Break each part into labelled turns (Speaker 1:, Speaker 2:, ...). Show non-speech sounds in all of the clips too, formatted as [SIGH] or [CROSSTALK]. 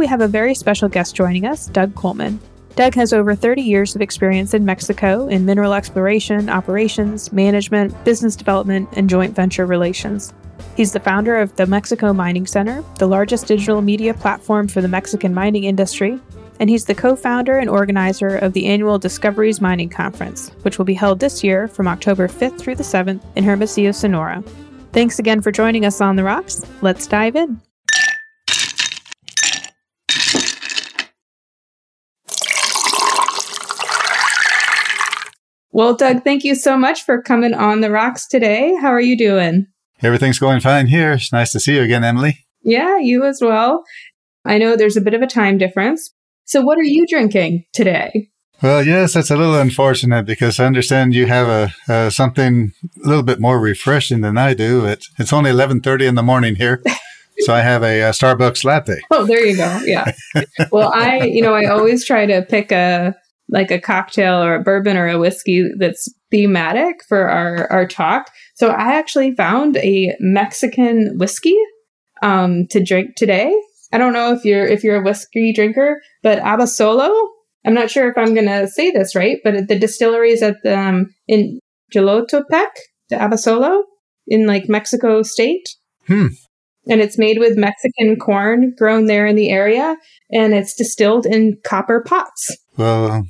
Speaker 1: we have a very special guest joining us, Doug Coleman. Doug has over 30 years of experience in Mexico in mineral exploration, operations, management, business development, and joint venture relations. He's the founder of the Mexico Mining Center, the largest digital media platform for the Mexican mining industry, and he's the co founder and organizer of the annual Discoveries Mining Conference, which will be held this year from October 5th through the 7th in Hermosillo, Sonora. Thanks again for joining us on The Rocks. Let's dive in. Well, Doug, thank you so much for coming on The Rocks today. How are you doing?
Speaker 2: Everything's going fine here. It's nice to see you again, Emily.
Speaker 1: Yeah, you as well. I know there's a bit of a time difference. So, what are you drinking today?
Speaker 2: Well, yes, that's a little unfortunate because I understand you have a uh, something a little bit more refreshing than I do. It, it's only eleven thirty in the morning here, [LAUGHS] so I have a, a, Starbucks latte.
Speaker 1: Oh, there you go. Yeah. [LAUGHS] well, I, you know, I always try to pick a like a cocktail or a bourbon or a whiskey that's thematic for our our talk. So I actually found a Mexican whiskey um, to drink today. I don't know if you're if you're a whiskey drinker, but Abasolo. I'm not sure if I'm going to say this right, but the distillery is at the, um, in Jilotepec, the Abasolo, in like Mexico State.
Speaker 2: Hmm.
Speaker 1: And it's made with Mexican corn grown there in the area, and it's distilled in copper pots.
Speaker 2: Well,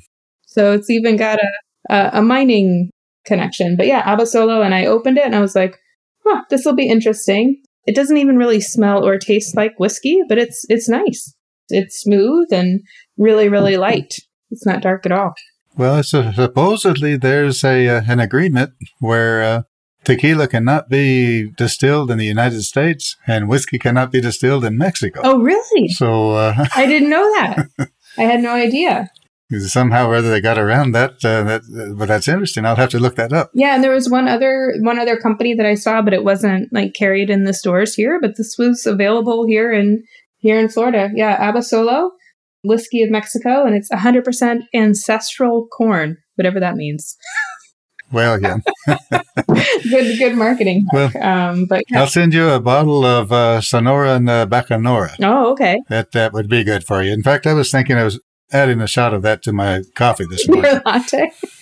Speaker 1: so it's even got a, a, a mining connection. But yeah, Abasolo, and I opened it and I was like, huh, this will be interesting. It doesn't even really smell or taste like whiskey, but it's it's nice. It's smooth and really really light. It's not dark at all.
Speaker 2: Well, so supposedly there's a uh, an agreement where uh, tequila cannot be distilled in the United States and whiskey cannot be distilled in Mexico.
Speaker 1: Oh, really?
Speaker 2: So uh, [LAUGHS]
Speaker 1: I didn't know that. I had no idea
Speaker 2: somehow or other they got around that. Uh, that, but that's interesting. I'll have to look that up.
Speaker 1: Yeah, and there was one other one other company that I saw, but it wasn't like carried in the stores here. But this was available here in here in Florida. Yeah, Abasolo whiskey of Mexico, and it's 100% ancestral corn, whatever that means.
Speaker 2: Well, yeah. [LAUGHS]
Speaker 1: good, good marketing. Well, um, but
Speaker 2: yeah. I'll send you a bottle of uh, Sonora and uh, Bacanora.
Speaker 1: Oh, okay.
Speaker 2: That that would be good for you. In fact, I was thinking I was adding a shot of that to my coffee this morning.
Speaker 1: Your latte. [LAUGHS]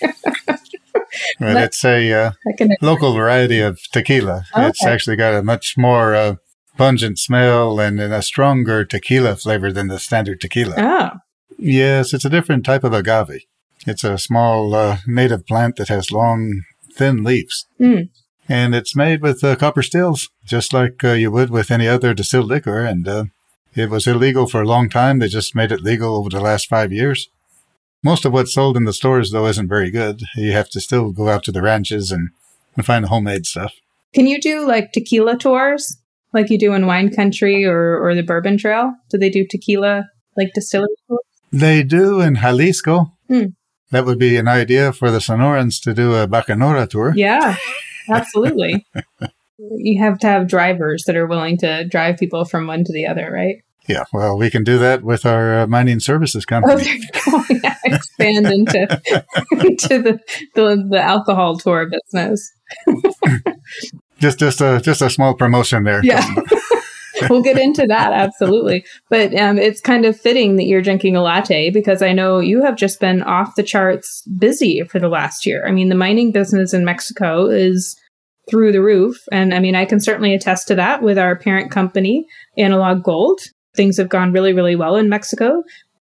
Speaker 2: but it's a uh, local variety of tequila. Okay. It's actually got a much more uh, pungent smell and, and, a stronger tequila flavor than the standard tequila.
Speaker 1: Oh.
Speaker 2: Yes, it's a different type of agave. It's a small uh, native plant that has long, thin leaves.
Speaker 1: Mm.
Speaker 2: And it's made with uh, copper stills, just like uh, you would with any other distilled liquor. And uh, it was illegal for a long time. They just made it legal over the last five years. Most of what's sold in the stores, though, isn't very good. You have to still go out to the ranches and, and find the homemade stuff.
Speaker 1: Can you do like tequila tours like you do in wine country or, or the bourbon trail? Do they do tequila like distillery tours?
Speaker 2: They do in Jalisco.
Speaker 1: Hmm.
Speaker 2: That would be an idea for the Sonorans to do a Bacanora tour.
Speaker 1: Yeah, absolutely. [LAUGHS] you have to have drivers that are willing to drive people from one to the other, right?
Speaker 2: Yeah, well, we can do that with our uh, mining services company.
Speaker 1: Oh, [LAUGHS] yeah, expand into [LAUGHS] into the, the the alcohol tour business. [LAUGHS]
Speaker 2: just just a just a small promotion there.
Speaker 1: Yeah. we'll get into that absolutely but um, it's kind of fitting that you're drinking a latte because i know you have just been off the charts busy for the last year i mean the mining business in mexico is through the roof. And I mean, I can certainly attest to that with our parent company, Analog Gold. Things have gone really, really well in Mexico.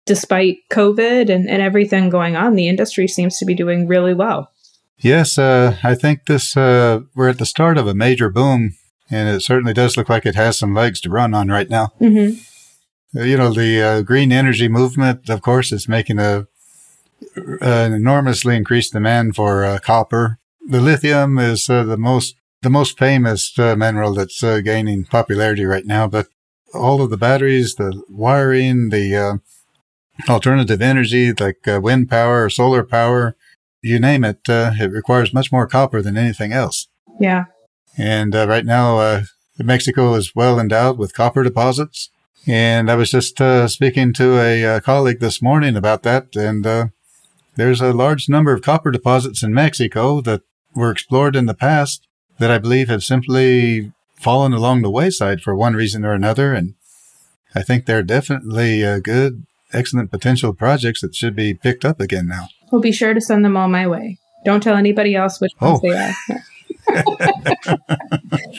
Speaker 1: Despite COVID and, and everything going on, the industry seems to be doing really well.
Speaker 2: Yes, uh, I think this uh, we're at the start of a major boom, and it certainly does look like it has some legs to run on right now.
Speaker 1: Mm-hmm.
Speaker 2: Uh, you know, the uh, green energy movement, of course, is making a an enormously increased demand for uh, copper the lithium is uh, the most the most famous uh, mineral that's uh, gaining popularity right now. But all of the batteries, the wiring, the uh, alternative energy like uh, wind power or solar power, you name it, uh, it requires much more copper than anything else.
Speaker 1: Yeah.
Speaker 2: And right now, Mexico is well endowed with copper deposits. And I was just speaking to a colleague this morning about that, and there's a large number of copper deposits in Mexico that were explored in the past that I believe have simply fallen along the wayside for one reason or another. And I think they're definitely uh, good, excellent potential projects that should be picked up again now.
Speaker 1: We'll be sure to send them all my way. Don't tell anybody else which ones oh. they are.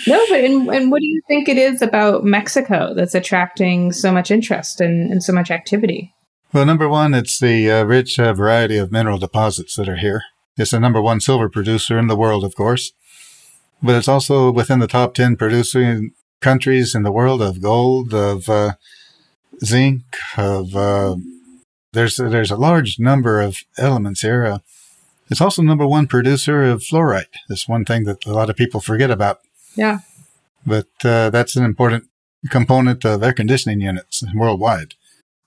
Speaker 1: no, but and, and, what do you think it is about Mexico that's attracting so much interest and, and so much activity?
Speaker 2: Well, number one, it's the uh, rich uh, variety of mineral deposits that are here. It's the number one silver producer in the world, of course, but it's also within the top 10 producing countries in the world of gold, of uh, zinc, of uh, there's there's a large number of elements here. Uh, it's also number one producer of fluorite. That's one thing that a lot of people forget about.
Speaker 1: Yeah.
Speaker 2: But uh, that's an important component of air conditioning units worldwide.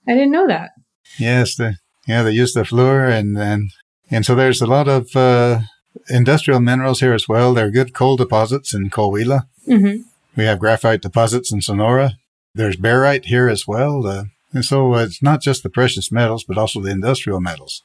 Speaker 1: I didn't know that.
Speaker 2: Yes, the, yeah, they use the fluor, and and and so there's a lot of uh, industrial minerals here as well. There are good coal deposits in Coahuila. Mm-hmm. We have graphite deposits in Sonora. There's barite here as well. Uh, and so it's not just the precious metals, but also the industrial metals.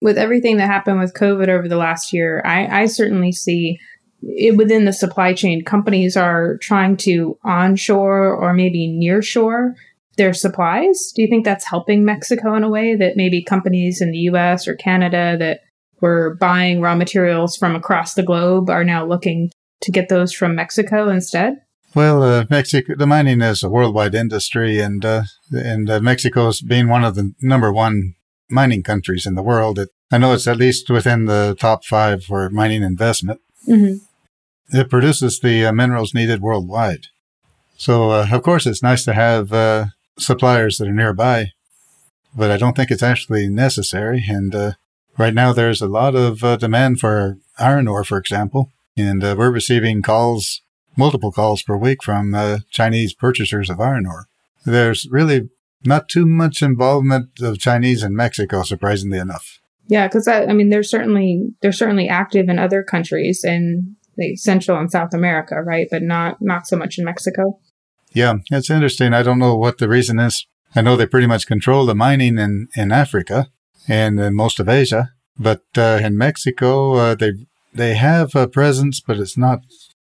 Speaker 1: With everything that happened with COVID over the last year, I, I certainly see it, within the supply chain, companies are trying to onshore or maybe nearshore their supplies. Do you think that's helping Mexico in a way that maybe companies in the US or Canada that were buying raw materials from across the globe are now looking to get those from Mexico instead?
Speaker 2: Well, uh, Mexico, the mining is a worldwide industry, and uh, and uh, Mexico's being one of the number one mining countries in the world. It, I know it's at least within the top five for mining investment. Mm-hmm. It produces the uh, minerals needed worldwide. So, uh, of course, it's nice to have uh, suppliers that are nearby, but I don't think it's actually necessary. And uh, right now, there's a lot of demand for iron ore, for example, and we're receiving calls multiple calls per week from uh, Chinese purchasers of iron ore. There's really not too much involvement of Chinese in Mexico, surprisingly enough.
Speaker 1: Yeah, because I mean, they're certainly they're certainly active in other countries in like Central and South America, right? But not not so much in Mexico.
Speaker 2: Yeah, it's interesting. I don't know what the reason is. I know they pretty much control the mining in in Africa and in most of Asia, but uh, in Mexico, uh, they they have a presence, but it's not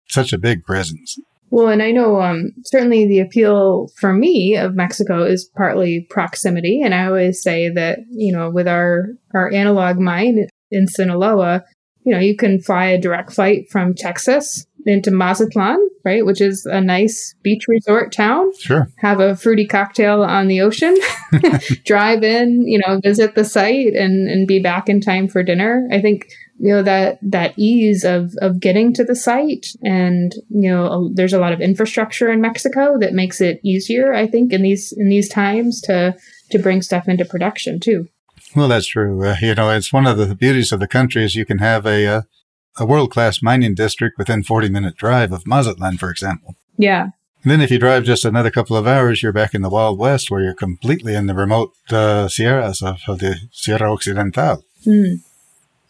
Speaker 2: such a big presence.
Speaker 1: Well, and I know um, certainly the appeal for me of Mexico is partly proximity, and I always say that you know with our our analog mine in Sinaloa, you know you can fly a direct flight from Texas into Mazatlan, right, which is a nice beach resort town.
Speaker 2: Sure.
Speaker 1: Have a fruity cocktail on the ocean, [LAUGHS] [LAUGHS] drive in, you know, visit the site, and and be back in time for dinner. I think you know that that ease of of getting to the site and you know there's a lot of infrastructure in Mexico that makes it easier I think in these in these times to to bring stuff into production too.
Speaker 2: Well, that's true. Uh, you know, it's one of the beauties of the country is you can have a uh, a world class mining district within 40 minute drive of Mazatlan, for example.
Speaker 1: Yeah.
Speaker 2: And then if you drive just another couple of hours, you're back in the Wild West where you're completely in the remote uh, sierras of, of, the Sierra Occidental. Mm.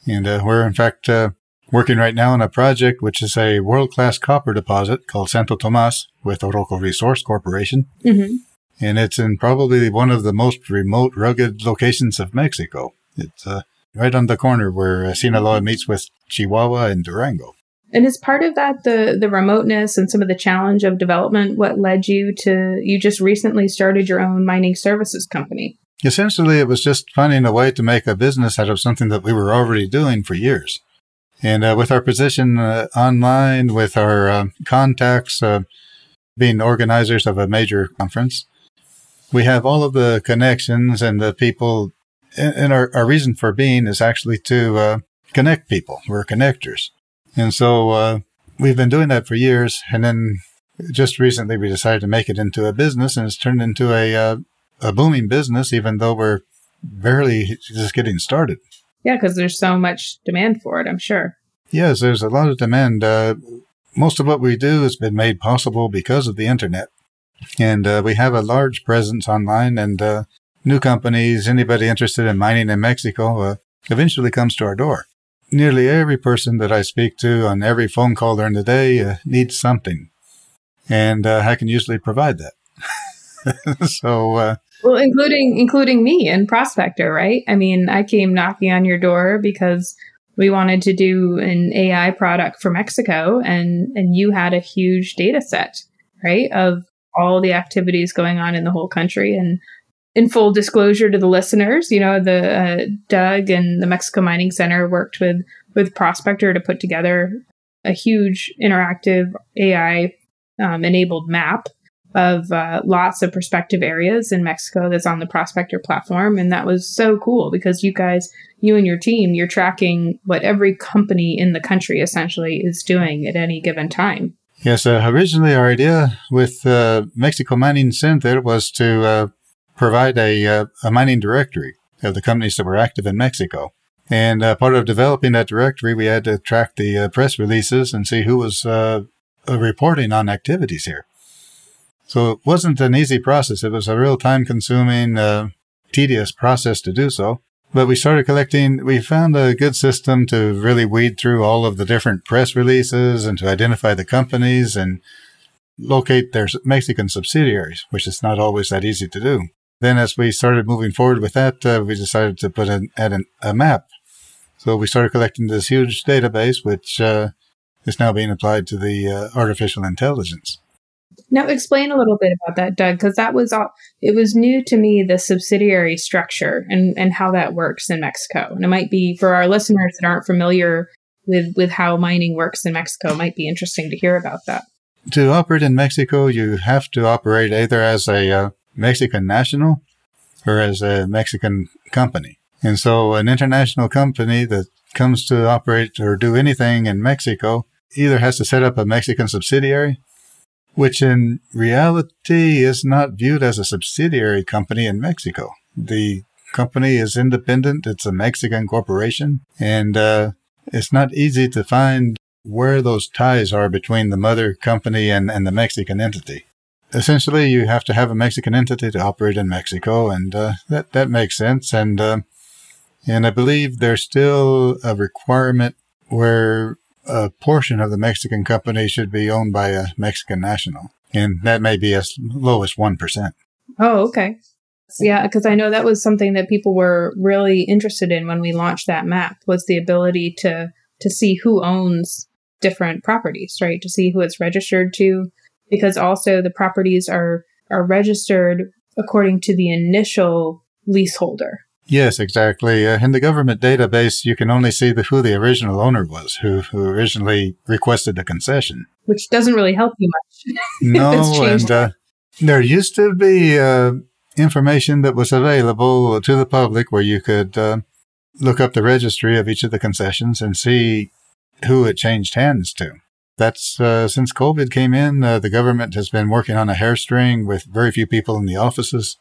Speaker 2: And uh, we're, in fact, uh, working right now on a project which is a world class copper deposit called Santo Tomas with Oroco Resource Corporation. Mm-hmm. And it's in probably one of the most remote, rugged locations of Mexico. It's uh, right on the corner where Sinaloa meets with Chihuahua and Durango.
Speaker 1: And is part of that the the remoteness and some of the challenge of development what led you to you just recently started your own mining services company?
Speaker 2: Essentially, it was just finding a way to make a business out of something that we were already doing for years. And uh, with our position uh, online, with our uh, contacts, uh, being organizers of a major conference, we have all of the connections and the people. And our, our reason for being is actually to uh, connect people. We're connectors. And so uh, we've been doing that for years. And then just recently we decided to make it into a business and it's turned into a a booming business, even though we're barely just getting started.
Speaker 1: Yeah, because there's so much demand for it, I'm sure.
Speaker 2: Yes, there's a lot of demand. Uh, most of what we do has been made possible because of the internet. And uh, we have a large presence online, and uh, new companies, anybody interested in mining in Mexico, uh, eventually comes to our door. Nearly every person that I speak to on every phone call during the day uh, needs something. And uh, I can usually provide that. [LAUGHS] so
Speaker 1: well, including including me and Prospector, right? I mean, I came knocking on your door because we wanted to do an AI product for Mexico and and you had a huge data set, right? Of all the activities going on in the whole country. And in full disclosure to the listeners, you know, the uh, Doug and the Mexico Mining Center worked with with Prospector to put together a huge interactive AI um, enabled map of uh, lots of prospective areas in Mexico that's on the Prospector platform. And that was so cool because you guys, you and your team, you're tracking what every company in the country essentially is doing at any given time.
Speaker 2: Yes, uh, originally our idea with uh, Mexico Mining Center was to uh, provide a, uh, a mining directory of the companies that were active in Mexico. And uh, part of developing that directory, we had to track the uh, press releases and see who was reporting on activities here. So it wasn't an easy process. It was a real time consuming, tedious process to do so. But we started collecting, we found a good system to really weed through all of the different press releases and to identify the companies and locate their Mexican subsidiaries, which is not always that easy to do. Then, as we started moving forward with that, uh, we decided to put in, add an, a map. So we started collecting this huge database, which uh, is now being applied to the uh, artificial intelligence.
Speaker 1: Now, explain a little bit about that, Doug, because that was all, it was new to me the subsidiary structure and and how that works in Mexico. And it might be for our listeners that aren't familiar with with how mining works in Mexico, might be interesting to hear about that.
Speaker 2: To operate in Mexico, you have to operate either as a uh, Mexican national or as a Mexican company. And so, an international company that comes to operate or do anything in Mexico either has to set up a Mexican subsidiary which in reality is not viewed as a subsidiary company in Mexico. The company is independent. It's a Mexican corporation and, uh, it's not easy to find where those ties are between the mother company and, and the Mexican entity. Essentially, you have to have a Mexican entity to operate in Mexico, and uh, that that makes sense. And uh, and I believe there's still a requirement where a portion of the Mexican company should be owned by a Mexican national. And that may be as low as 1%.
Speaker 1: Oh, okay. Yeah, because I know that was something that people were really interested in when we launched that map was the ability to to see who owns different properties, right? To see who it's registered to, because also the properties are are registered according to the initial leaseholder,
Speaker 2: Yes, exactly. Uh, in the government database, you can only see the, who the original owner was, who, who originally requested the concession.
Speaker 1: Which doesn't really help you much. [LAUGHS]
Speaker 2: no, and uh, there used to be uh, information that was available to the public where you could uh, look up the registry of each of the concessions and see who it changed hands to. That's uh, since COVID came in, uh, the government has been working on a hair string with very few people in the offices,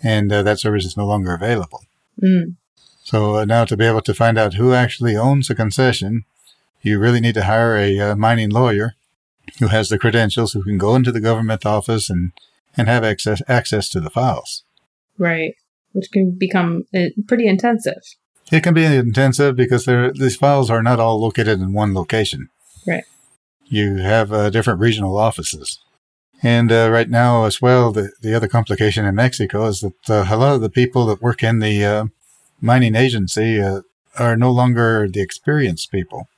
Speaker 2: and that service is no longer available. Mm. So uh, now to be able to find out who actually owns a concession, you really need to hire a uh, mining lawyer who has the credentials, who can go into the government office and, and have access, access to the files.
Speaker 1: Right. Which can become uh, pretty intensive.
Speaker 2: It can be intensive because these files are not all located in one location.
Speaker 1: Right.
Speaker 2: You have uh, different regional offices. And uh, right now, as well, the, the other complication in Mexico is that uh, a lot of the people that work in the uh, mining agency uh, are no longer the experienced people.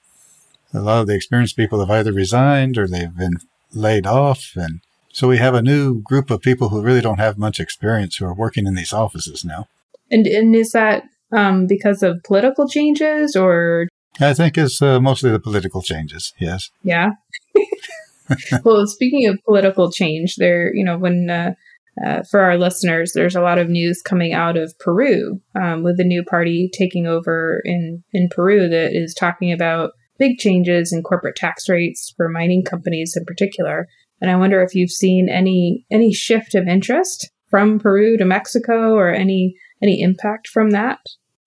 Speaker 2: A lot of the experienced people have either resigned or they've been laid off. And so we have a new group of people who really don't have much experience who are working in these offices now.
Speaker 1: And, and is that um, because of political changes or?
Speaker 2: I think it's uh, mostly the political changes, yes.
Speaker 1: Yeah. [LAUGHS] well, speaking of political change, there, you know, when uh, uh, for our listeners, there's a lot of news coming out of Peru um, with the new party taking over in in Peru that is talking about big changes in corporate tax rates for mining companies in particular. And I wonder if you've seen any any shift of interest from Peru to Mexico or any any impact from that.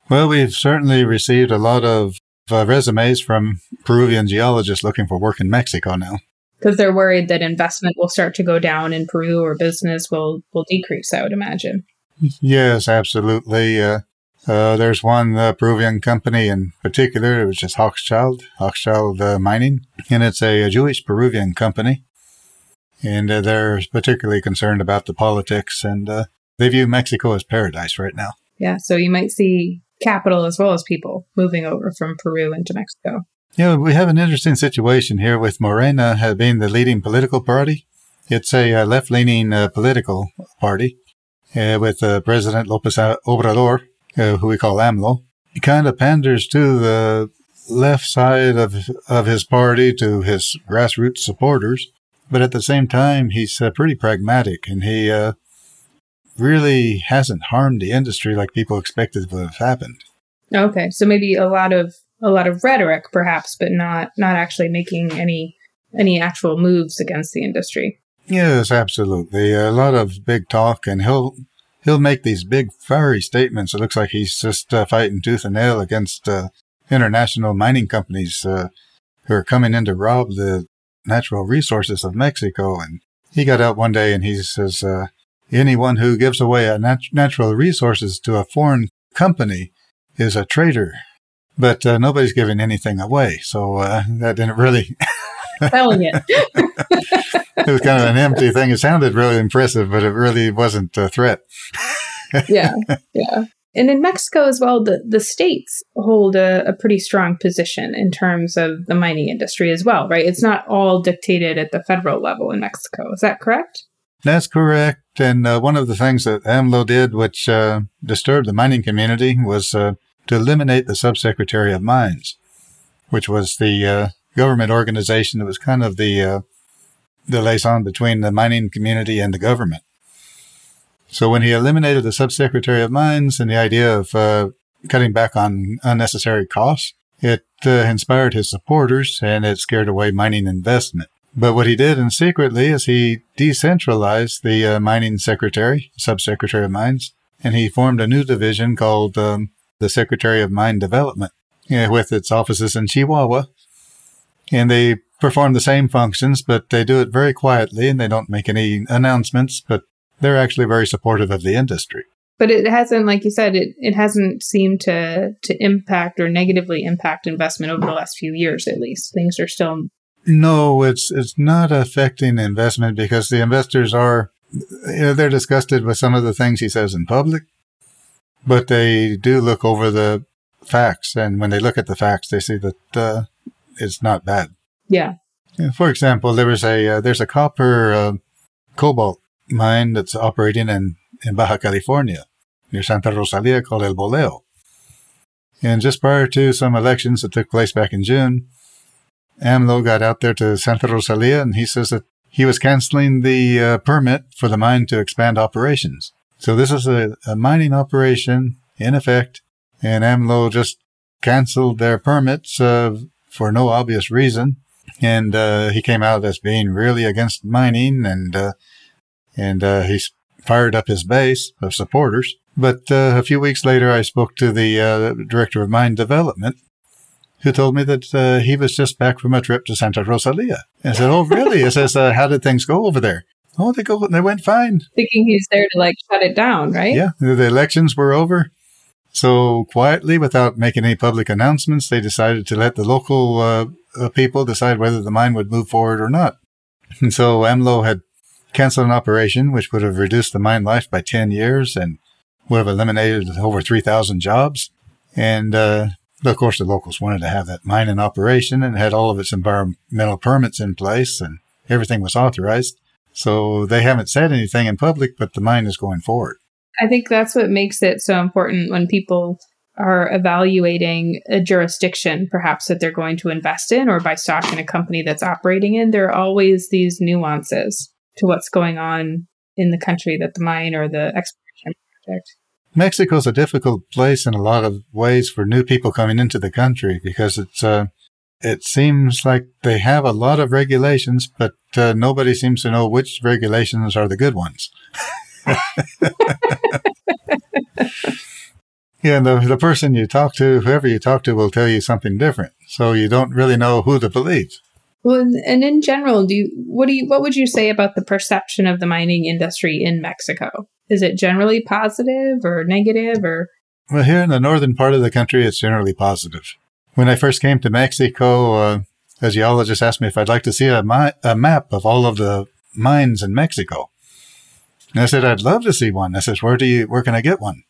Speaker 2: Well, we've certainly received a lot of uh, resumes from Peruvian geologists looking for work in Mexico now
Speaker 1: because they're worried that investment will start to go down in Peru or business will will decrease. I would imagine.
Speaker 2: Yes, absolutely. Uh, uh, there's one uh, Peruvian company in particular, which is Hochschild, Hochschild uh, Mining, and it's a, a, Jewish Peruvian company. And uh, they're particularly concerned about the politics, and uh, they view Mexico as paradise right now.
Speaker 1: Yeah, so you might see capital as well as people moving over from Peru into Mexico.
Speaker 2: Yeah, we have an interesting situation here with Morena being the leading political party It's a, uh, left-leaning uh, political party uh, with uh, President Lopez Obrador, uh, who we call AMLO. He kind of panders to the left side of of his party to his grassroots supporters, but at the same time, he's uh, pretty pragmatic, and he really hasn't harmed the industry like people expected would have happened.
Speaker 1: Okay, so maybe a lot of a lot of rhetoric, perhaps, but not not actually making any any actual moves against the industry.
Speaker 2: Yes, absolutely. A lot of big talk, and he'll he'll make these big fiery statements. It looks like he's just uh, fighting tooth and nail against uh, international mining companies uh, who are coming in to rob the natural resources of Mexico. And he got out one day and he says, uh, anyone who gives away nat- natural resources to a foreign company is a traitor. But uh, nobody's giving anything away, so uh, that didn't really. [LAUGHS]
Speaker 1: Telling it.
Speaker 2: it was kind of an empty thing. It sounded really impressive, but it really wasn't a threat.
Speaker 1: yeah, yeah. And in Mexico as well, the, the states hold a, a, pretty strong position in terms of the mining industry as well, right? It's not all dictated at the federal level in Mexico. Is that correct?
Speaker 2: That's correct. And uh, one of the things that AMLO did, which uh, disturbed the mining community, was uh, to eliminate the Subsecretary of Mines, which was the uh, government organization that was kind of the uh, the liaison between the mining community and the government. So when he eliminated the subsecretary of mines and the idea of uh, cutting back on unnecessary costs, it inspired his supporters and it scared away mining investment. But what he did in secretly is he decentralized the uh, mining secretary, subsecretary of mines, and he formed a new division called um, the Secretary of Mine Development, with its offices in Chihuahua. And they perform the same functions, but they do it very quietly and they don't make any announcements, but they're actually very supportive of the industry.
Speaker 1: But it hasn't, like you said, it, it hasn't seemed to to impact or negatively impact investment over the last few years. At least things are still.
Speaker 2: No, it's it's not affecting investment because the investors are you know, they're disgusted with some of the things he says in public, but they do look over the facts, and when they look at the facts, they see that uh, it's not bad.
Speaker 1: Yeah.
Speaker 2: For example, there was a uh, there's a copper uh, cobalt mine that's operating in, in Baja California near Santa Rosalia called El Boleo. And just prior to some elections that took place back in June, AMLO got out there to Santa Rosalia and he says that he was canceling the uh, permit for the mine to expand operations. So this is a, a mining operation in effect, and AMLO just canceled their permits uh, for no obvious reason. And uh, he came out as being really against mining and uh, and uh, he fired up his base of supporters. But uh, a few weeks later, I spoke to the director of mine development, who told me that uh, he was just back from a trip to Santa Rosalia. And I said, "Oh, really?" I says, uh, "How did things go over there?" Oh, they go. They went fine.
Speaker 1: Thinking he's there to like shut it down, right?
Speaker 2: Yeah, the elections were over. So quietly, without making any public announcements, they decided to let the local uh, people decide whether the mine would move forward or not. And so AMLO had canceled an operation which would have reduced the mine life by 10 years and would have eliminated over 3,000 jobs. And, uh, of course, the locals wanted to have that mine in operation and had all of its environmental permits in place and everything was authorized. So they haven't said anything in public, but the mine is going forward.
Speaker 1: I think that's what makes it so important when people are evaluating a jurisdiction, perhaps that they're going to invest in or buy stock in a company that's operating in. There are always these nuances to what's going on in the country that the mine or the exploration project.
Speaker 2: Mexico's a difficult place in a lot of ways for new people coming into the country because it's uh, it seems like they have a lot of regulations, but uh, nobody seems to know which regulations are the good ones. [LAUGHS] yeah, the the person you talk to, whoever you talk to, will tell you something different. So you don't really know who to believe.
Speaker 1: Well, and in general, do you, what do you what would you say about the perception of the mining industry in Mexico? Is it generally positive or negative or?
Speaker 2: Well, here in the northern part of the country, it's generally positive. When I first came to Mexico, uh, a geologist asked me if I'd like to see a, mi- a map of all of the mines in Mexico. And I said, I'd love to see one. I said, where do you, where can I get one?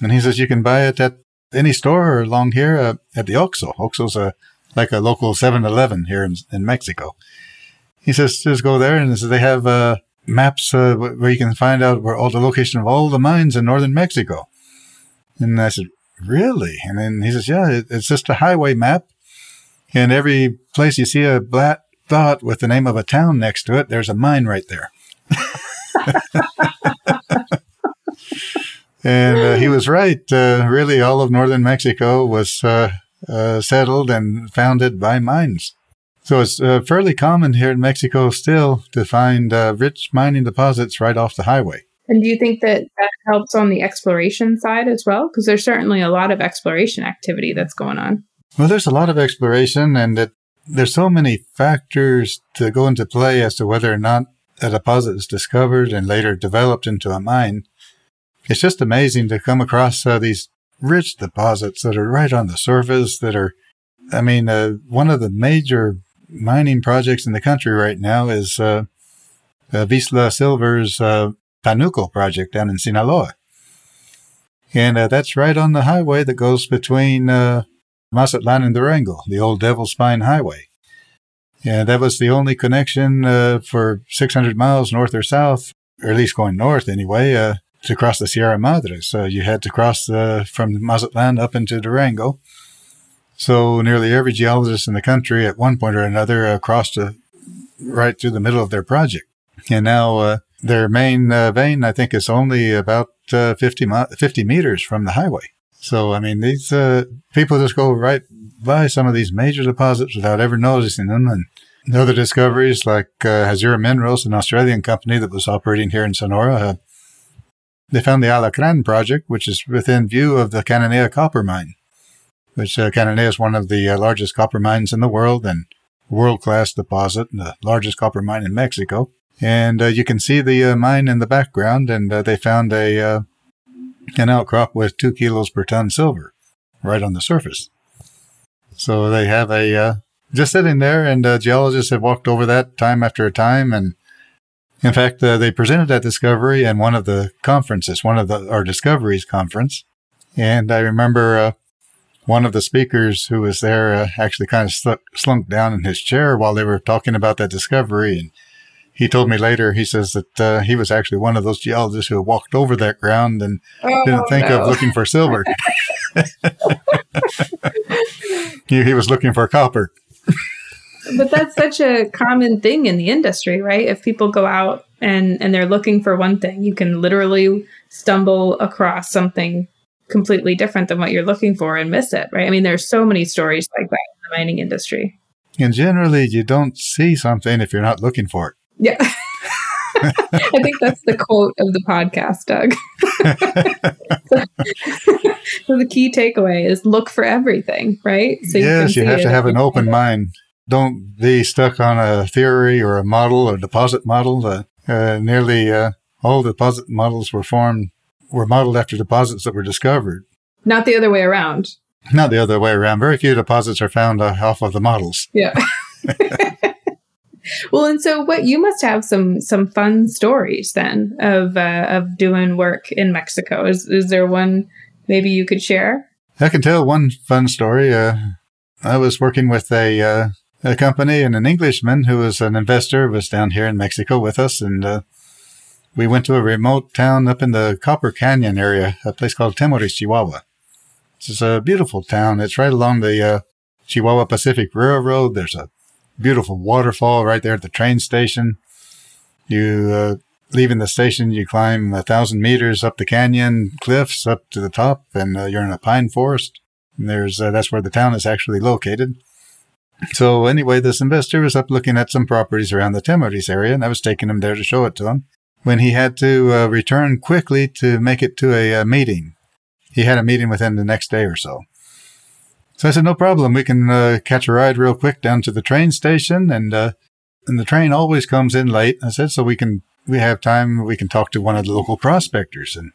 Speaker 2: And he says, you can buy it at any store along here uh, at the Oxxo. Oxxo's a like a local 7-Eleven here in, in Mexico. he says, just go there. And they have uh, maps uh, where you can find out where all the location of all the mines in northern Mexico. And I said, really? And then he says, yeah, it's just a highway map. And every place you see a black dot with the name of a town next to it, there's a mine right there. [LAUGHS] and uh, he was right. Uh, really, all of northern Mexico was uh, uh settled and founded by mines. So it's uh, fairly common here in Mexico still to find uh, rich mining deposits right off the highway.
Speaker 1: And do you think that that helps on the exploration side as well? Because there's certainly a lot of exploration activity that's going on.
Speaker 2: Well, there's a lot of exploration, and it, there's so many factors to go into play as to whether or not a deposit is discovered and later developed into a mine. It's just amazing to come across uh, these rich deposits that are right on the surface that are, I mean, uh, one of the major mining projects in the country right now is uh, uh Vizsla Silver's uh, Panuco project down in Sinaloa. And uh, that's right on the highway that goes between uh, Mazatlan and Durango, the old Devil's Spine Highway. And that was the only connection uh, for 600 miles north or south, or at least going north anyway, uh, to cross the Sierra Madre. So you had to cross uh, from Mazatlan up into Durango. So nearly every geologist in the country at one point or another uh, crossed right through the middle of their project. And now uh, their main uh, vein, I think, is only about uh, 50, 50 meters from the highway. So, I mean, these uh, people just go right by some of these major deposits without ever noticing them. And other discoveries like uh, Azure Minerals, an Australian company that was operating here in Sonora, they found the Alacran project, which is within view of the Cananea copper mine, which uh, Cananea is one of the uh, largest copper mines in the world and world class deposit, and the largest copper mine in Mexico. And uh, you can see the uh, mine in the background, and uh, they found a uh, an outcrop with two kilos per ton silver right on the surface. So they have a just sitting there, and geologists have walked over that time after time. And in fact, they presented that discovery in one of the conferences, one of the our discoveries conference. And I remember one of the speakers who was there actually kind of slunk down in his chair while they were talking about that discovery and he told me later, he says that uh, he was actually one of those geologists who walked over that ground and oh, didn't think no. of looking for silver. [LAUGHS] [LAUGHS] he, he was looking for copper.
Speaker 1: but that's such a common thing in the industry, right? If people go out and, and they're looking for one thing, you can literally stumble across something completely different than what you're looking for and miss it, right? I mean, there's so many stories like that in the mining industry.
Speaker 2: And generally, you don't see something if you're not looking for it.
Speaker 1: Yeah. [LAUGHS] I think that's the quote of the podcast, Doug. [LAUGHS] so, the key takeaway is look for everything, right?
Speaker 2: So yes, you, you have to have an open mind. Don't be stuck on a theory or a model or deposit model. Uh, uh, nearly uh, all deposit models were formed were modeled after deposits that were discovered.
Speaker 1: Not the other way around.
Speaker 2: Not the other way around. Very few deposits are found off of the models.
Speaker 1: Yeah. [LAUGHS] well, and so what you must have some some fun stories then of uh, of doing work in Mexico. Is is there one maybe you could share?
Speaker 2: I can tell one fun story. Uh, I was working with a uh, a company and an Englishman who was an investor was down here in Mexico with us, and uh, we went to a remote town up in the Copper Canyon area, a place called Temoris, Chihuahua. It's a beautiful town. It's right along the uh, Chihuahua Pacific Railroad. There's a beautiful waterfall right there at the train station. You uh, leaving the station, you climb a thousand meters up the canyon cliffs up to the top, and uh, you're in a pine forest. And there's uh, that's where the town is actually located. So anyway, this investor was up looking at some properties around the Temoris area, and I was taking him there to show it to him. When he had to uh, return quickly to make it to a, a meeting, he had a meeting within the next day or so. So I said, no problem. We can uh, catch a ride real quick down to the train station. And, uh, and the train always comes in late. I said, so we can, we have time. We can talk to one of the local prospectors. And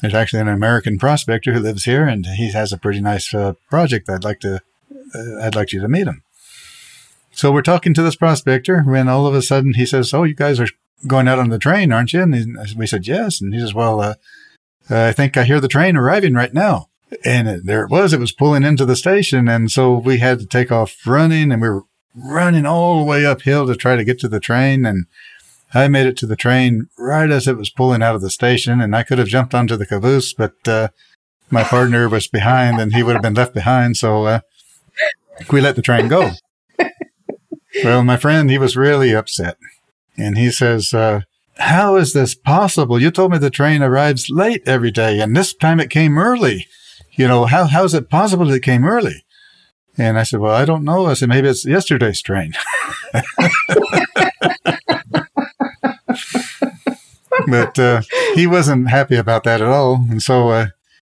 Speaker 2: there's actually an American prospector who lives here and he has a pretty nice uh, project. I'd like to, uh, I'd like you to meet him. So we're talking to this prospector when all of a sudden he says, oh, you guys are going out on the train, aren't you? And we said, yes. And he says, well, uh, I think I hear the train arriving right now. And it, there it was. It was pulling into the station. And so we had to take off running and we were running all the way uphill to try to get to the train. And I made it to the train right as it was pulling out of the station. And I could have jumped onto the caboose, but uh, my partner was behind and he would have been left behind. So uh, we let the train go. [LAUGHS] well, my friend, he was really upset. And he says, uh, how is this possible? You told me the train arrives late every day, and this time it came early. You know, how, how is it possible it came early? And I said, Well, I don't know. I said, Maybe it's yesterday's train. [LAUGHS] but uh, he wasn't happy about that at all. And so uh,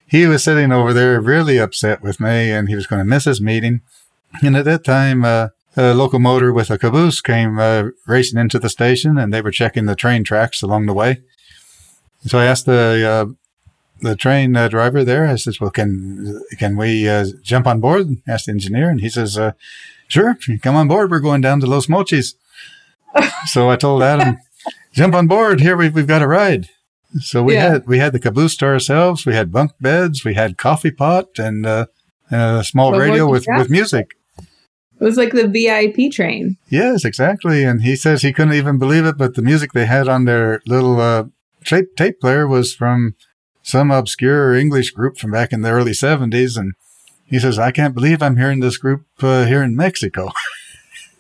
Speaker 2: he was sitting over there really upset with me, and he was going to miss his meeting. And at that time, uh, a locomotive with a caboose came uh, racing into the station, and they were checking the train tracks along the way. So I asked the uh, the train uh, driver there. I says, "Well, can can we uh, jump on board?" Asked the engineer, and he says, uh, "Sure, come on board. We're going down to Los Mochis." [LAUGHS] so I told Adam, "Jump on board. Here we've we've got a ride." So we
Speaker 1: Yeah.
Speaker 2: had we had the caboose to ourselves. We had bunk beds. We had coffee pot and uh, a small radio with with music.
Speaker 1: It was like the VIP train.
Speaker 2: Yes, exactly. And he says he couldn't even believe it, but the music they had on their little uh, tape tape player was from some obscure English group from back in the early seventies. And he says, "I can't believe I'm hearing this group uh, here in Mexico." [LAUGHS]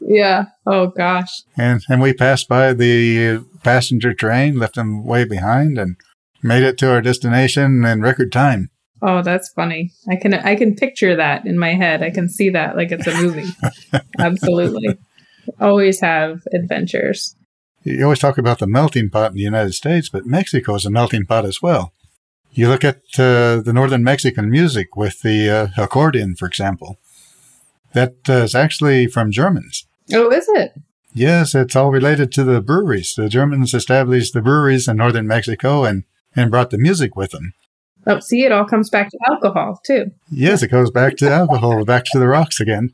Speaker 1: Yeah. Oh gosh.
Speaker 2: and and we passed by the passenger train, left them way behind, and made it to our destination in record time.
Speaker 1: Oh, that's funny. I can I can picture that in my head. I can see that like it's a movie. [LAUGHS] Absolutely. Always have adventures.
Speaker 2: You always talk about the melting pot in the United States, but Mexico is a melting pot as well. You look at uh, the northern Mexican music with the uh, accordion, for example. That uh, is actually from Germans.
Speaker 1: Oh, is it?
Speaker 2: Yes, it's all related to the breweries. The Germans established the breweries in northern Mexico and, and brought the music with them.
Speaker 1: Oh, see, it all comes back to alcohol too.
Speaker 2: Yes, it goes back to alcohol, back to the rocks again.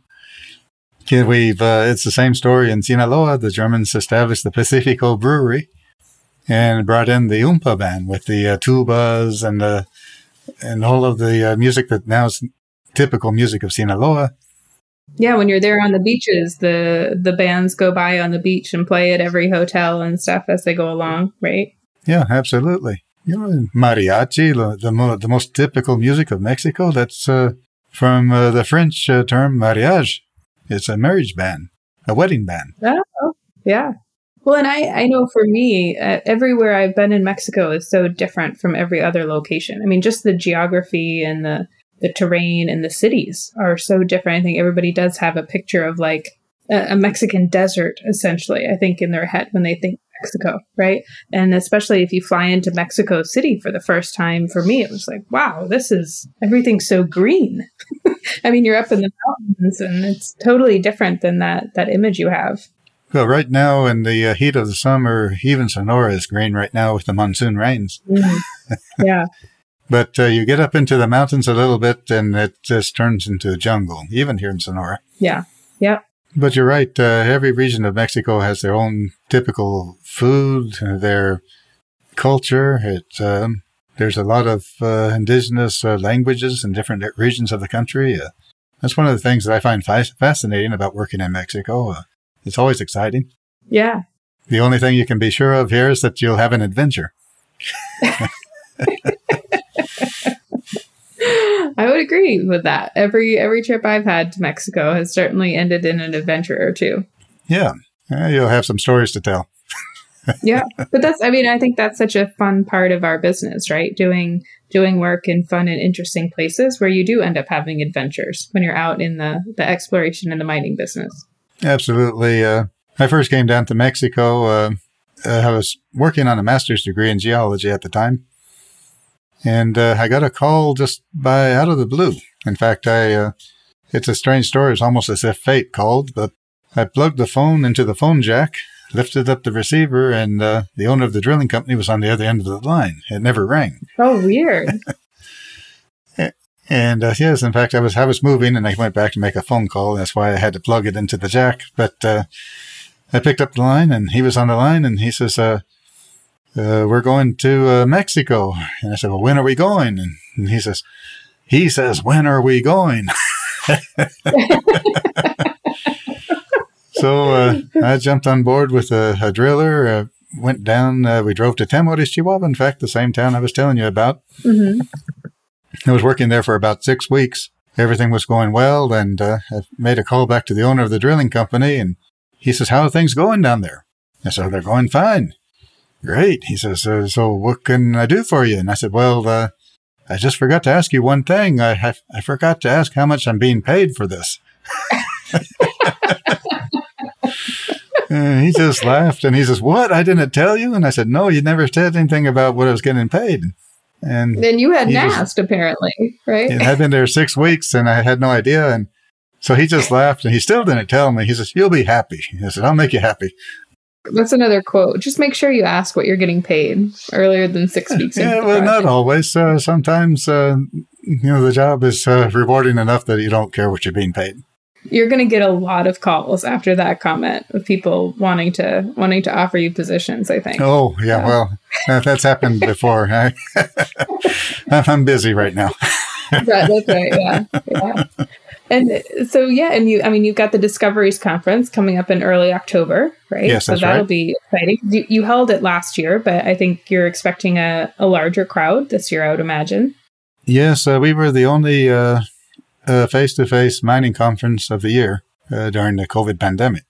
Speaker 2: Yeah, we've uh, it's the same story in Sinaloa. The Germans established the Pacifico Brewery and brought in the Oompa band with the uh, tubas and uh, and all of the uh, music that now is typical music of Sinaloa.
Speaker 1: Yeah, when you're there on the beaches, the the bands go by on the beach and play at every hotel and stuff as they go along, right?
Speaker 2: Yeah, absolutely. You know, mariachi, the the, mo- the most typical music of Mexico. That's uh, from uh, the French uh, term mariage. It's a marriage band, a wedding band.
Speaker 1: Oh, yeah. Well, and I, I know for me, uh, everywhere I've been in Mexico is so different from every other location. I mean, just the geography and the, the terrain and the cities are so different. I think everybody does have a picture of like a, a Mexican desert, essentially, I think, in their head when they think Mexico, right? And especially if you fly into Mexico City for the first time, for me, it was like, wow, this is everything's so green. [LAUGHS] I mean, you're up in the mountains and it's totally different than that, that image you have.
Speaker 2: Well, right now in the uh, heat of the summer, even Sonora is green right now with the monsoon rains.
Speaker 1: Mm. yeah. [LAUGHS]
Speaker 2: But uh, you get up into the mountains a little bit and it just turns into a jungle, even here in Sonora.
Speaker 1: Yeah. Yep.
Speaker 2: But you're right. Uh, every region of Mexico has their own typical food, their culture. It, um, there's a lot of uh, indigenous uh, languages in different regions of the country. Uh, that's one of the things that I find fa- fascinating about working in Mexico. Uh, it's always exciting.
Speaker 1: Yeah.
Speaker 2: The only thing you can be sure of here is that you'll have an adventure. [LAUGHS] [LAUGHS]
Speaker 1: I would agree with that. Every every trip I've had to Mexico has certainly ended in an adventure or two.
Speaker 2: Yeah, you'll have some stories to tell. [LAUGHS]
Speaker 1: Yeah. but that's I mean, I think that's such a fun part of our business, right? Doing doing work in fun and interesting places where you do end up having adventures when you're out in the the exploration and the mining business.
Speaker 2: Absolutely. Uh, I first came down to Mexico. Uh, I was working on a master's degree in geology at the time, and uh, I got a call just by out of the blue. In fact, I uh, it's a strange story. It's almost as if fate called. But I plugged the phone into the phone jack, lifted up the receiver, and uh, the owner of the drilling company was on the other end of the line. It never rang.
Speaker 1: Oh, weird. [LAUGHS]
Speaker 2: And uh, yes, in fact, I was I was moving, and I went back to make a phone call. That's why I had to plug it into the jack. But uh, I picked up the line, and he was on the line, and he says, uh, uh, "We're going to uh, Mexico." And I said, "Well, when are we going?" And, and he says, "He says, when are we going?" [LAUGHS] so uh, I jumped on board with a, a driller, uh, went down, uh, we drove to Temoris, Chihuahua, in fact, the same town I was telling you about. Mm-hmm. I was working there for about six weeks. Everything was going well, and uh, I made a call back to the owner of the drilling company, and he says, How are things going down there? I said, They're going fine. Great. He says, uh, So what can I do for you? And I said, Well, uh, I just forgot to ask you one thing. I, I, I forgot to ask how much I'm being paid for this. [LAUGHS] he just laughed and he says, What? I didn't tell you? And I said, No, you never said anything about what I was getting paid.
Speaker 1: And then you hadn't asked, apparently, right?
Speaker 2: I'd been there six weeks and I had no idea. And so he just laughed and he still didn't tell me. He says, You'll be happy. I said, I'll make you happy.
Speaker 1: That's another quote. Just make sure you ask what you're getting paid earlier than six weeks.
Speaker 2: Yeah, well, not always. Uh, sometimes, uh, you know, the job is uh, rewarding enough that you don't care what you're being paid
Speaker 1: you're going to get a lot of calls after that comment of people wanting to wanting to offer you positions i think
Speaker 2: oh yeah, yeah. well that's happened before [LAUGHS] I, i'm busy right now
Speaker 1: right that's right yeah yeah and so yeah and you i mean you've got the discoveries conference coming up in early october right
Speaker 2: yes,
Speaker 1: so that'll right. be exciting you, you held it last year but i think you're expecting a, a larger crowd this year i would imagine
Speaker 2: yes uh, we were the only uh, face to face mining conference of the year uh, during the COVID pandemic,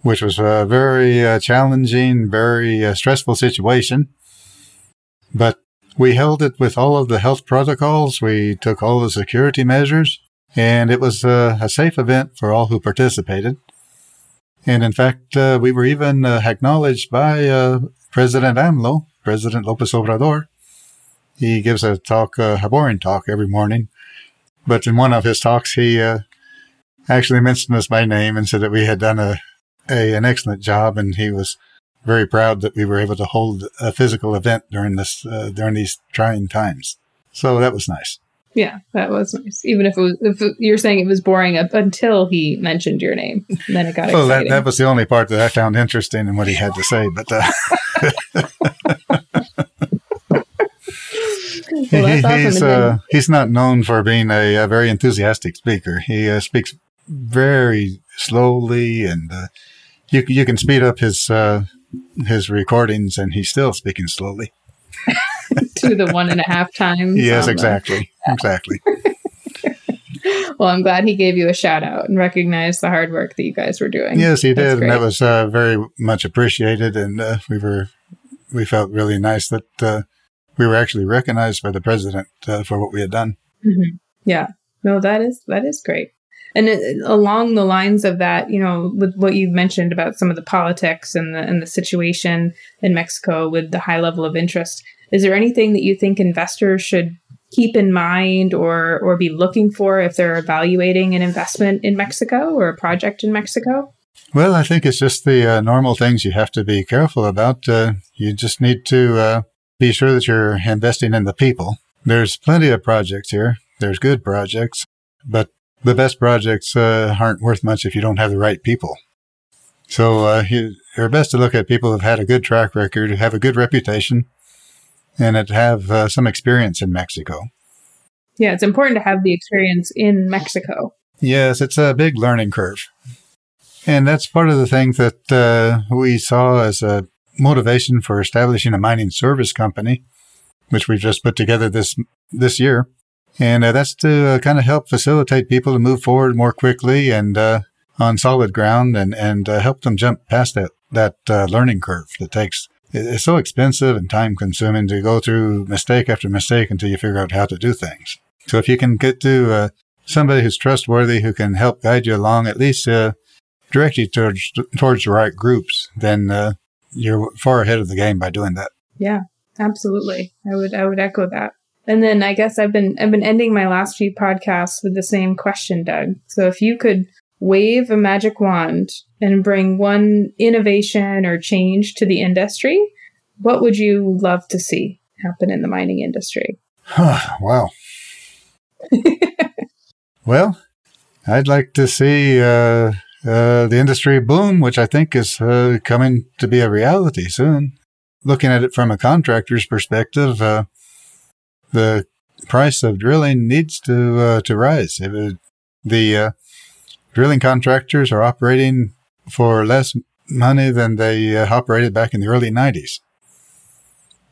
Speaker 2: which was a very uh, challenging, very uh, stressful situation. But we held it with all of the health protocols. We took all the security measures, and it was uh, a safe event for all who participated. And in fact, uh, we were even uh, acknowledged by President AMLO, President Lopez Obrador. He gives a talk, a boring talk every morning but in one of his talks, he uh, actually mentioned us by name and said that we had done a, a an excellent job, and he was very proud that we were able to hold a physical event during this uh, during these trying times. So that was nice.
Speaker 1: Yeah, that was nice. Even if it was, if you're saying it was boring up until he mentioned your name, then it got well,
Speaker 2: exciting. that that was the only part that I found interesting in what he had to say. But uh, [LAUGHS] well, he, he's uh, he's not known for being a, a very enthusiastic speaker. He uh, speaks very slowly, and uh, you you can speed up his uh, his recordings, and he's still speaking slowly. [LAUGHS]
Speaker 1: to the one and a half times.
Speaker 2: Yes, exactly, exactly. [LAUGHS]
Speaker 1: well, I'm glad he gave you a shout out and recognized the hard work that you guys were doing.
Speaker 2: Yes, he did, and that was uh, very much appreciated. And uh, we were we felt really nice that uh, we were actually recognized by the president uh, for what we had done.
Speaker 1: Mm-hmm. Yeah, no, that is that is great. And it, along the lines of that, you know, with what you mentioned about some of the politics and the and the situation in Mexico with the high level of interest, is there anything that you think investors should keep in mind or or be looking for if they're evaluating an investment in Mexico or a project in Mexico?
Speaker 2: Well, I think it's just the uh, normal things you have to be careful about. Uh, you just need to uh, be sure that you're investing in the people. There's plenty of projects here. There's good projects, but the best projects uh, aren't worth much if you don't have the right people. So uh, you're best to look at people who've had a good track record, have a good reputation, and have uh, some experience in Mexico.
Speaker 1: Yeah, it's important to have the experience in Mexico.
Speaker 2: Yes, it's a big learning curve. And that's part of the thing that uh, we saw as a motivation for establishing a mining service company, which we've just put together this this year, and uh, that's to uh, kind of help facilitate people to move forward more quickly and uh, on solid ground, and and uh, help them jump past that that uh, learning curve that takes. It's so expensive and time consuming to go through mistake after mistake until you figure out how to do things. So if you can get to uh, somebody who's trustworthy who can help guide you along, at least direct you towards towards the right groups, then you're far ahead of the game by doing that.
Speaker 1: Yeah, absolutely. I would I would echo that. And then I guess I've been I've been ending my last few podcasts with the same question, Doug. So if you could wave a magic wand and bring one innovation or change to the industry, what would you love to see happen in the mining industry?
Speaker 2: wow. [LAUGHS] well, I'd like to see uh, uh, the industry boom, which I think is uh, coming to be a reality soon. Looking at it from a contractor's perspective, uh, the price of drilling needs to uh, to rise. It, the uh, drilling contractors are operating for less money than they uh, operated back in the early 90s.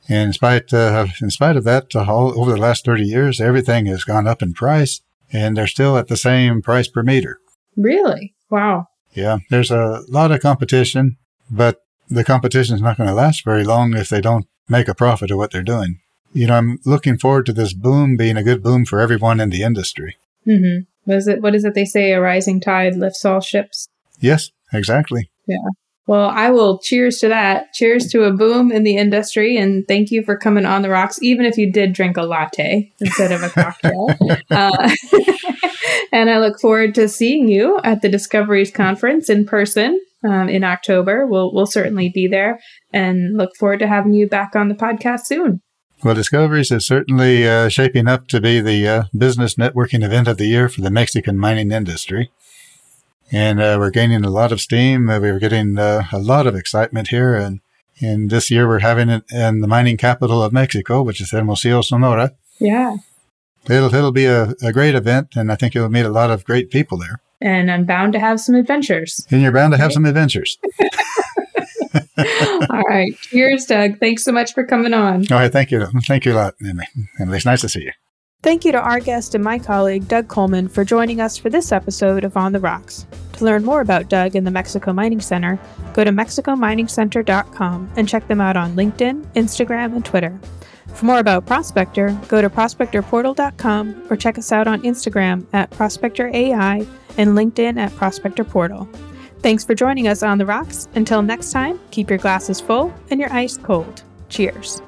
Speaker 2: And in spite, uh, in spite of that, uh, all, over the last 30 years, everything has gone up in price and they're still at the same price per meter.
Speaker 1: Really? Wow.
Speaker 2: Yeah, there's a lot of competition, but the competition is not going to last very long if they don't make a profit of what they're doing. You know, I'm looking forward to this boom being a good boom for everyone in the industry.
Speaker 1: Mm-hmm. What is it? What is it they say? A rising tide lifts all ships.
Speaker 2: Yes, exactly.
Speaker 1: Yeah. Well, I will cheers to that. Cheers to a boom in the industry. And thank you for coming on the rocks, even if you did drink a latte instead of a cocktail. [LAUGHS] uh, [LAUGHS] and I look forward to seeing you at the Discoveries Conference in person um, in October. We'll, we'll certainly be there and look forward to having you back on the podcast soon.
Speaker 2: Well, Discoveries is certainly uh, shaping up to be the uh, business networking event of the year for the Mexican mining industry. And uh, we're gaining a lot of steam. Uh, we're getting uh, a lot of excitement here. And, and this year we're having it in the mining capital of Mexico, which is Hermosillo, Sonora.
Speaker 1: Yeah.
Speaker 2: It'll, it'll be a, a great event, and I think you'll meet a lot of great people there.
Speaker 1: And I'm bound to have some adventures.
Speaker 2: And you're bound to have right? some adventures. [LAUGHS] [LAUGHS]
Speaker 1: All right. Cheers, Doug. Thanks so much for coming on.
Speaker 2: All right. Thank you. Thank you a lot, Emily. It's nice to see you.
Speaker 1: Thank you to our guest and my colleague, Doug Coleman, for joining us for this episode of On the Rocks. To learn more about Doug and the Mexico Mining Center, go to mexicominingcenter.com and check them out on LinkedIn, Instagram, and Twitter. For more about Prospector, go to prospectorportal.com or check us out on Instagram at prospectorAI and LinkedIn at Prospector Portal. Thanks for joining us on the rocks. Until next time, keep your glasses full and your ice cold. Cheers.